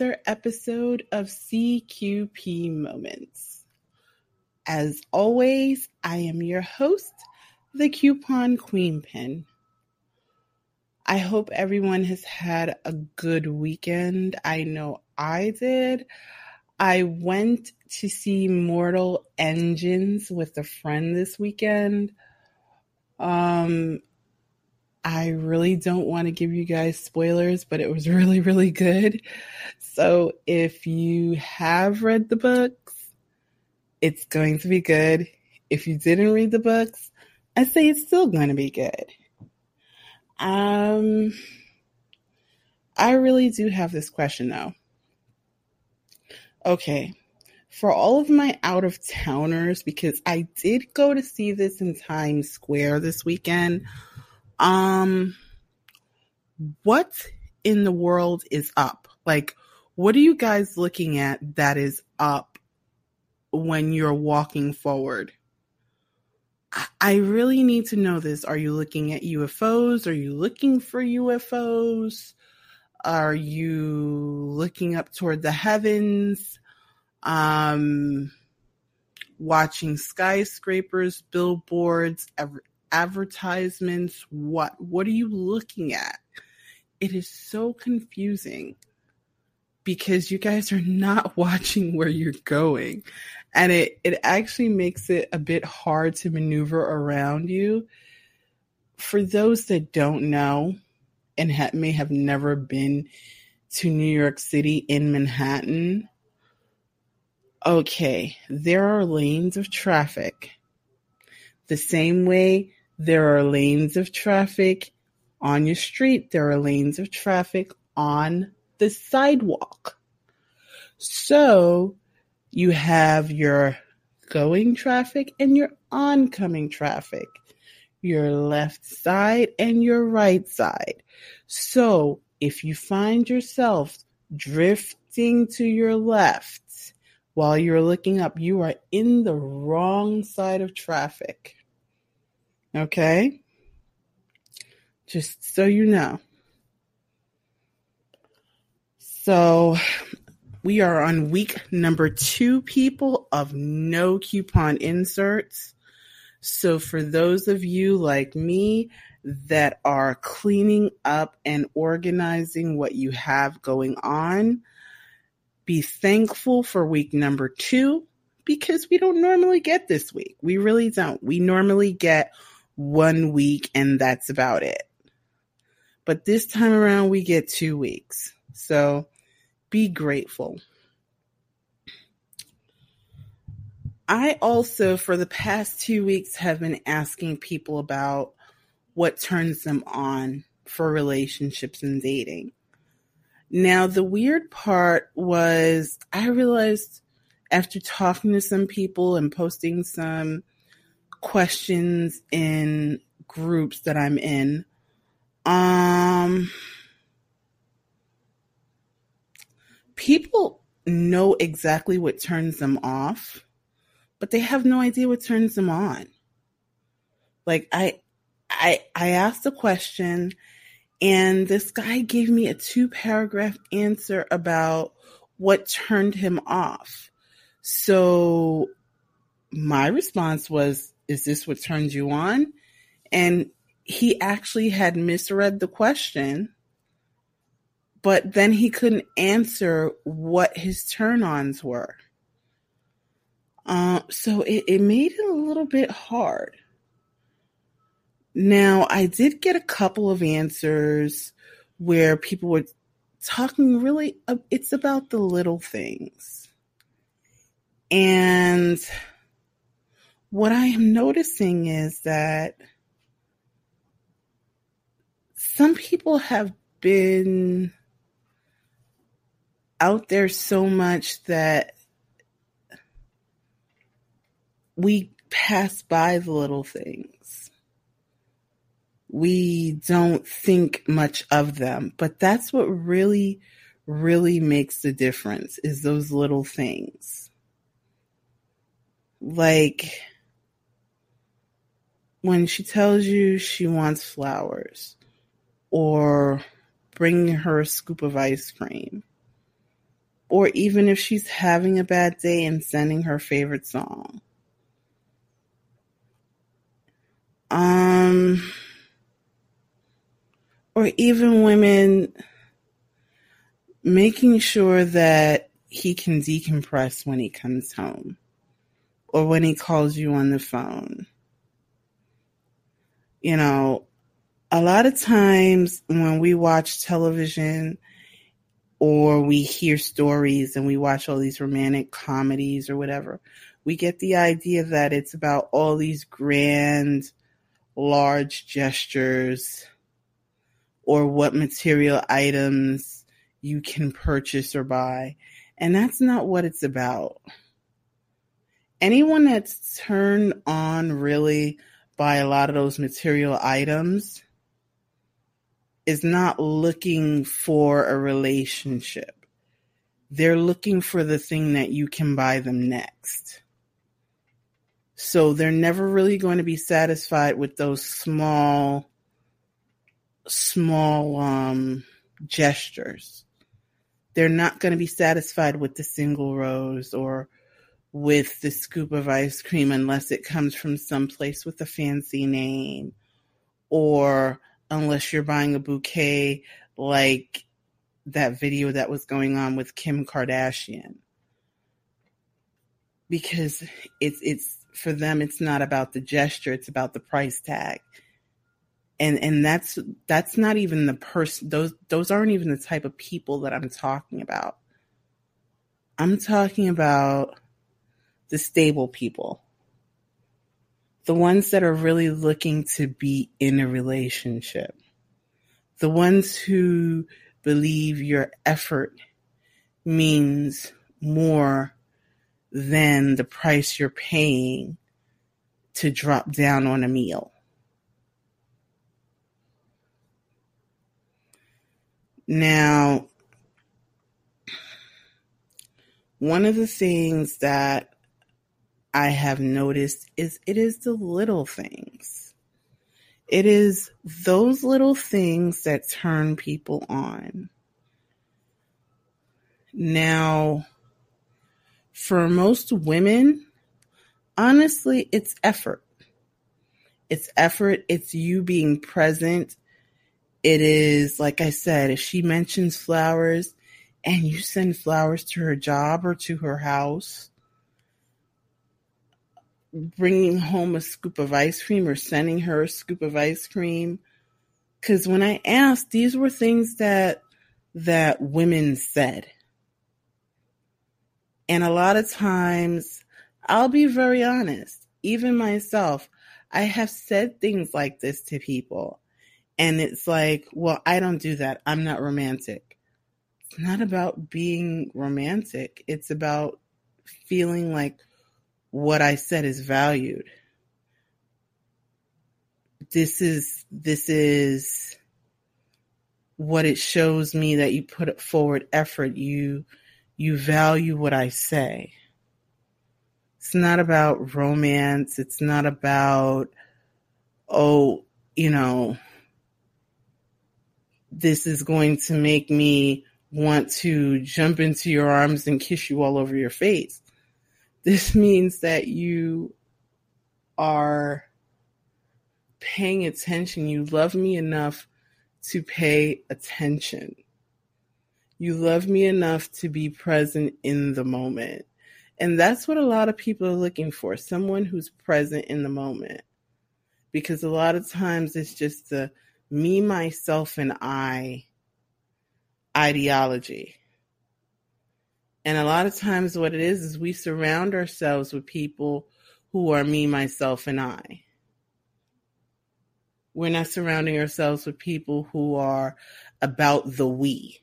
another episode of CQP Moments. As always, I am your host, the Coupon Queen Pin. I hope everyone has had a good weekend. I know I did. I went to see Mortal Engines with a friend this weekend. Um, I really don't want to give you guys spoilers, but it was really, really good. So if you have read the books, it's going to be good. If you didn't read the books, I say it's still going to be good. Um, I really do have this question though. Okay, for all of my out of towners, because I did go to see this in Times Square this weekend. Um, what in the world is up? Like, what are you guys looking at that is up when you're walking forward? I really need to know this. Are you looking at UFOs? Are you looking for UFOs? Are you looking up toward the heavens? Um, watching skyscrapers, billboards, advertisements? What? What are you looking at? It is so confusing because you guys are not watching where you're going. And it, it actually makes it a bit hard to maneuver around you. For those that don't know and ha- may have never been to New York City in Manhattan, okay, there are lanes of traffic. The same way there are lanes of traffic on your street, there are lanes of traffic on the sidewalk. So you have your going traffic and your oncoming traffic, your left side and your right side. So if you find yourself drifting to your left while you're looking up, you are in the wrong side of traffic. Okay? Just so you know. So we are on week number two, people, of no coupon inserts. So for those of you like me that are cleaning up and organizing what you have going on, be thankful for week number two because we don't normally get this week. We really don't. We normally get one week and that's about it. But this time around, we get two weeks. So be grateful. I also, for the past two weeks, have been asking people about what turns them on for relationships and dating. Now, the weird part was I realized after talking to some people and posting some questions in groups that I'm in, um, people know exactly what turns them off, but they have no idea what turns them on. Like I I I asked a question and this guy gave me a two paragraph answer about what turned him off. So my response was, Is this what turns you on? And he actually had misread the question but then he couldn't answer what his turn ons were. Uh, so it, it made it a little bit hard. Now, I did get a couple of answers where people were talking really, uh, it's about the little things. And what I am noticing is that some people have been out there so much that we pass by the little things. We don't think much of them, but that's what really, really makes the difference is those little things. Like when she tells you she wants flowers or bringing her a scoop of ice cream. Or even if she's having a bad day and sending her favorite song. Um, or even women making sure that he can decompress when he comes home or when he calls you on the phone. You know, a lot of times when we watch television or we hear stories and we watch all these romantic comedies or whatever, we get the idea that it's about all these grand, large gestures or what material items you can purchase or buy. And that's not what it's about. Anyone that's turned on really by a lot of those material items is not looking for a relationship. They're looking for the thing that you can buy them next. So they're never really going to be satisfied with those small small um, gestures. They're not going to be satisfied with the single rose or with the scoop of ice cream unless it comes from someplace with a fancy name or unless you're buying a bouquet like that video that was going on with Kim Kardashian. Because it's it's for them it's not about the gesture, it's about the price tag and and that's that's not even the person those those aren't even the type of people that I'm talking about. I'm talking about the stable people. The ones that are really looking to be in a relationship. The ones who believe your effort means more than the price you're paying to drop down on a meal. Now, one of the things that I have noticed is it is the little things. It is those little things that turn people on. Now, for most women, honestly, it's effort. It's effort. It's you being present it is, like I said, if she mentions flowers and you send flowers to her job or to her house, bringing home a scoop of ice cream or sending her a scoop of ice cream. Because when I asked, these were things that that women said. And a lot of times, I'll be very honest, even myself, I have said things like this to people. And it's like, well, I don't do that. I'm not romantic. It's not about being romantic. It's about feeling like what I said is valued. This is, this is what it shows me that you put forward effort. You, you value what I say. It's not about romance. It's not about, oh, you know, this is going to make me want to jump into your arms and kiss you all over your face. This means that you are paying attention. You love me enough to pay attention. You love me enough to be present in the moment. And that's what a lot of people are looking for someone who's present in the moment. Because a lot of times it's just the me, myself, and I ideology. And a lot of times, what it is, is we surround ourselves with people who are me, myself, and I. We're not surrounding ourselves with people who are about the we.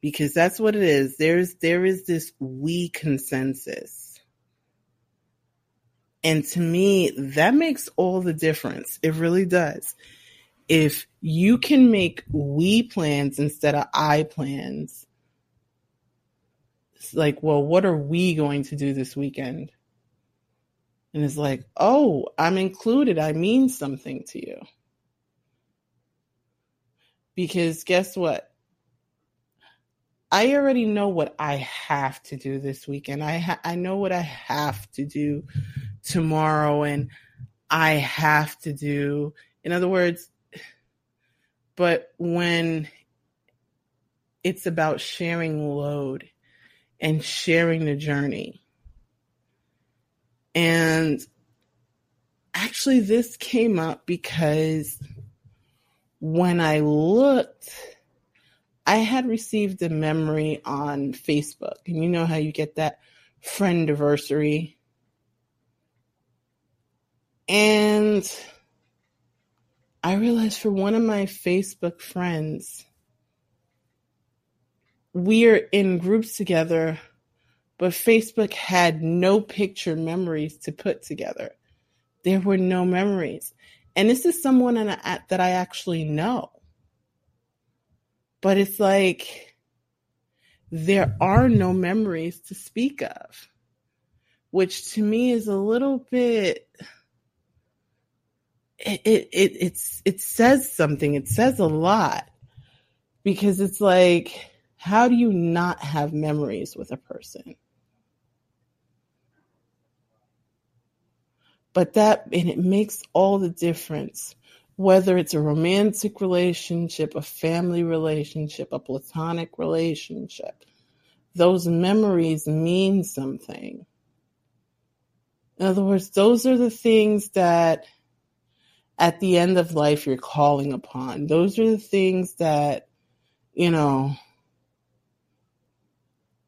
Because that's what it is. There's there is this we consensus. And to me, that makes all the difference. It really does if you can make we plans instead of I plans, it's like, well, what are we going to do this weekend? And it's like, oh, I'm included. I mean something to you. Because guess what? I already know what I have to do this weekend. I ha- I know what I have to do tomorrow and I have to do. In other words, but when it's about sharing load and sharing the journey. And actually, this came up because when I looked, I had received a memory on Facebook. And you know how you get that friend anniversary. And I realized for one of my Facebook friends, we're in groups together, but Facebook had no picture memories to put together. There were no memories. And this is someone that I actually know. But it's like there are no memories to speak of, which to me is a little bit it, it, it it's it says something. It says a lot because it's like, how do you not have memories with a person? But that and it makes all the difference. Whether it's a romantic relationship, a family relationship, a platonic relationship, those memories mean something. In other words, those are the things that at the end of life you're calling upon. Those are the things that, you know,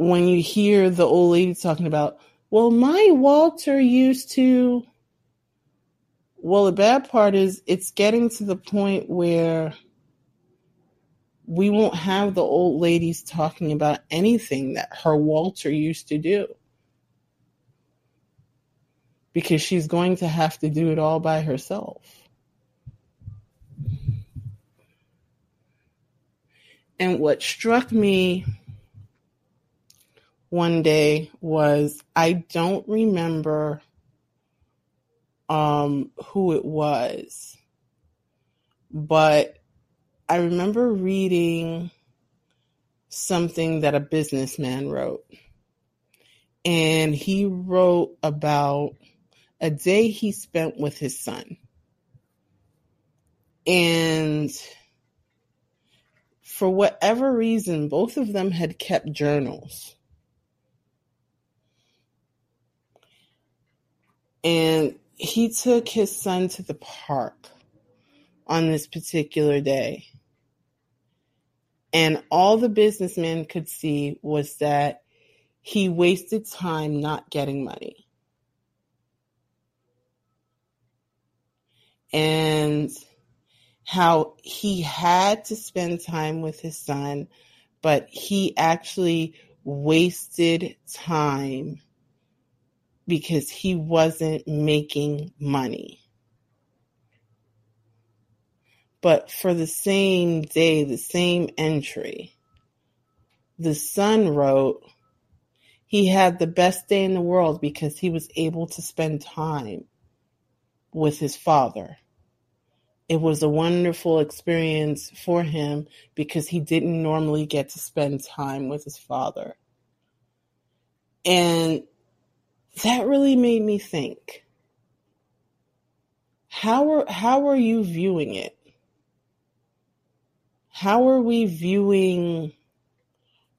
when you hear the old lady talking about, well, my Walter used to. Well, the bad part is it's getting to the point where we won't have the old ladies talking about anything that her Walter used to do because she's going to have to do it all by herself. And what struck me one day was I don't remember um, who it was, but I remember reading something that a businessman wrote. And he wrote about a day he spent with his son. And for whatever reason, both of them had kept journals. And he took his son to the park on this particular day. And all the businessman could see was that he wasted time not getting money. And how he had to spend time with his son, but he actually wasted time because he wasn't making money. But for the same day, the same entry, the son wrote, he had the best day in the world because he was able to spend time with his father it was a wonderful experience for him because he didn't normally get to spend time with his father. And that really made me think. How are how are you viewing it? How are we viewing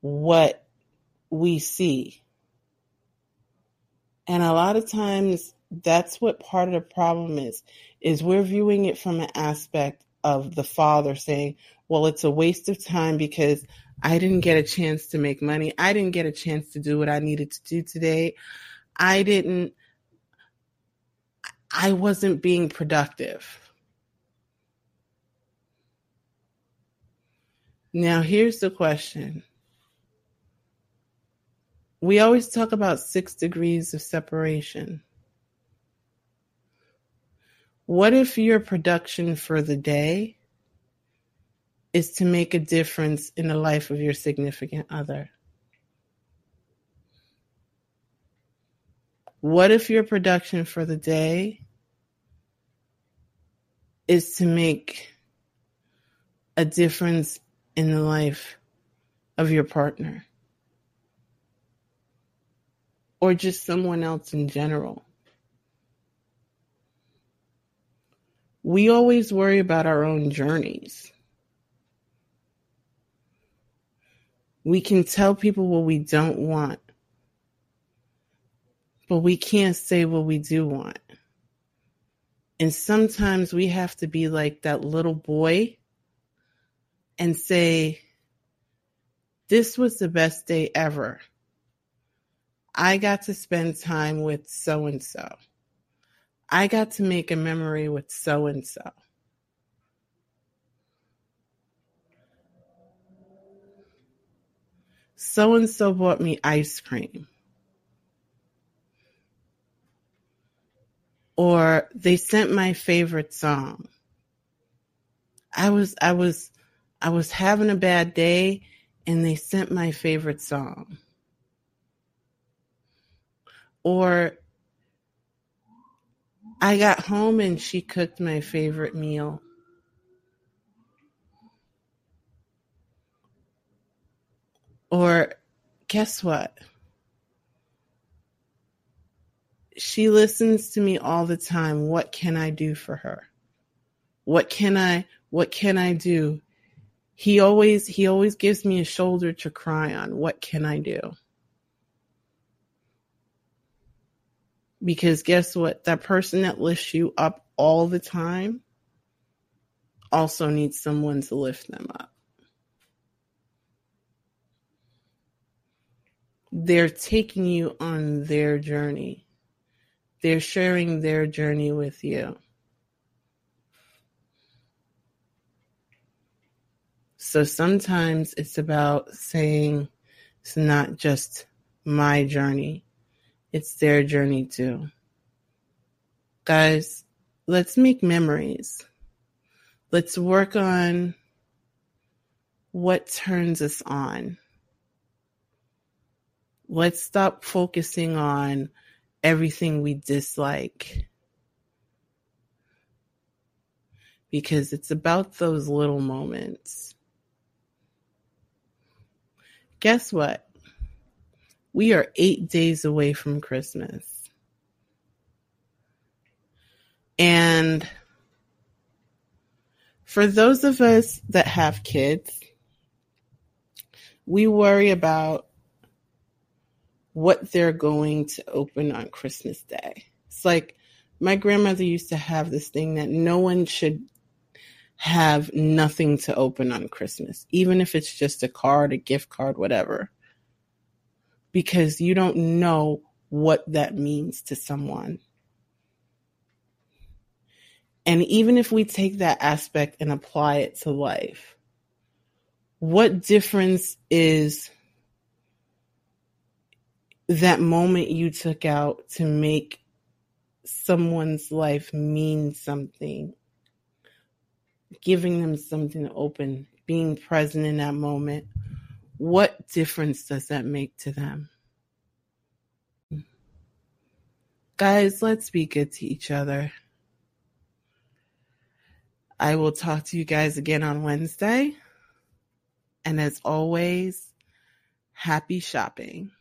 what we see? And a lot of times that's what part of the problem is is we're viewing it from an aspect of the father saying, well, it's a waste of time because I didn't get a chance to make money. I didn't get a chance to do what I needed to do today. I didn't, I wasn't being productive. Now, here's the question. We always talk about six degrees of separation. What if your production for the day is to make a difference in the life of your significant other? What if your production for the day is to make a difference in the life of your partner or just someone else in general. We always worry about our own journeys. We can tell people what we don't want, but we can't say what we do want. And sometimes we have to be like that little boy and say, This was the best day ever. I got to spend time with so and so. I got to make a memory with so and so. So and so bought me ice cream. Or they sent my favorite song. I was I was I was having a bad day and they sent my favorite song. Or I got home and she cooked my favorite meal. Or guess what? She listens to me all the time. What can I do for her? What can I what can I do? He always he always gives me a shoulder to cry on. What can I do? Because guess what? That person that lifts you up all the time also needs someone to lift them up. They're taking you on their journey. They're sharing their journey with you. So sometimes it's about saying it's not just my journey, it's their journey too. Guys, let's make memories. Let's work on what turns us on. Let's stop focusing on everything we dislike. Because it's about those little moments. Guess what? We are eight days away from Christmas. And for those of us that have kids, we worry about what they're going to open on Christmas Day. It's like my grandmother used to have this thing that no one should have nothing to open on Christmas, even if it's just a card, a gift card, whatever because you don't know what that means to someone. And even if we take that aspect and apply it to life, what difference is that moment you took out to make someone's life mean something? Giving them something to open, being present in that moment what difference does that make to them? Guys, let's be good to each other. I will talk to you guys again on Wednesday. And as always, happy shopping.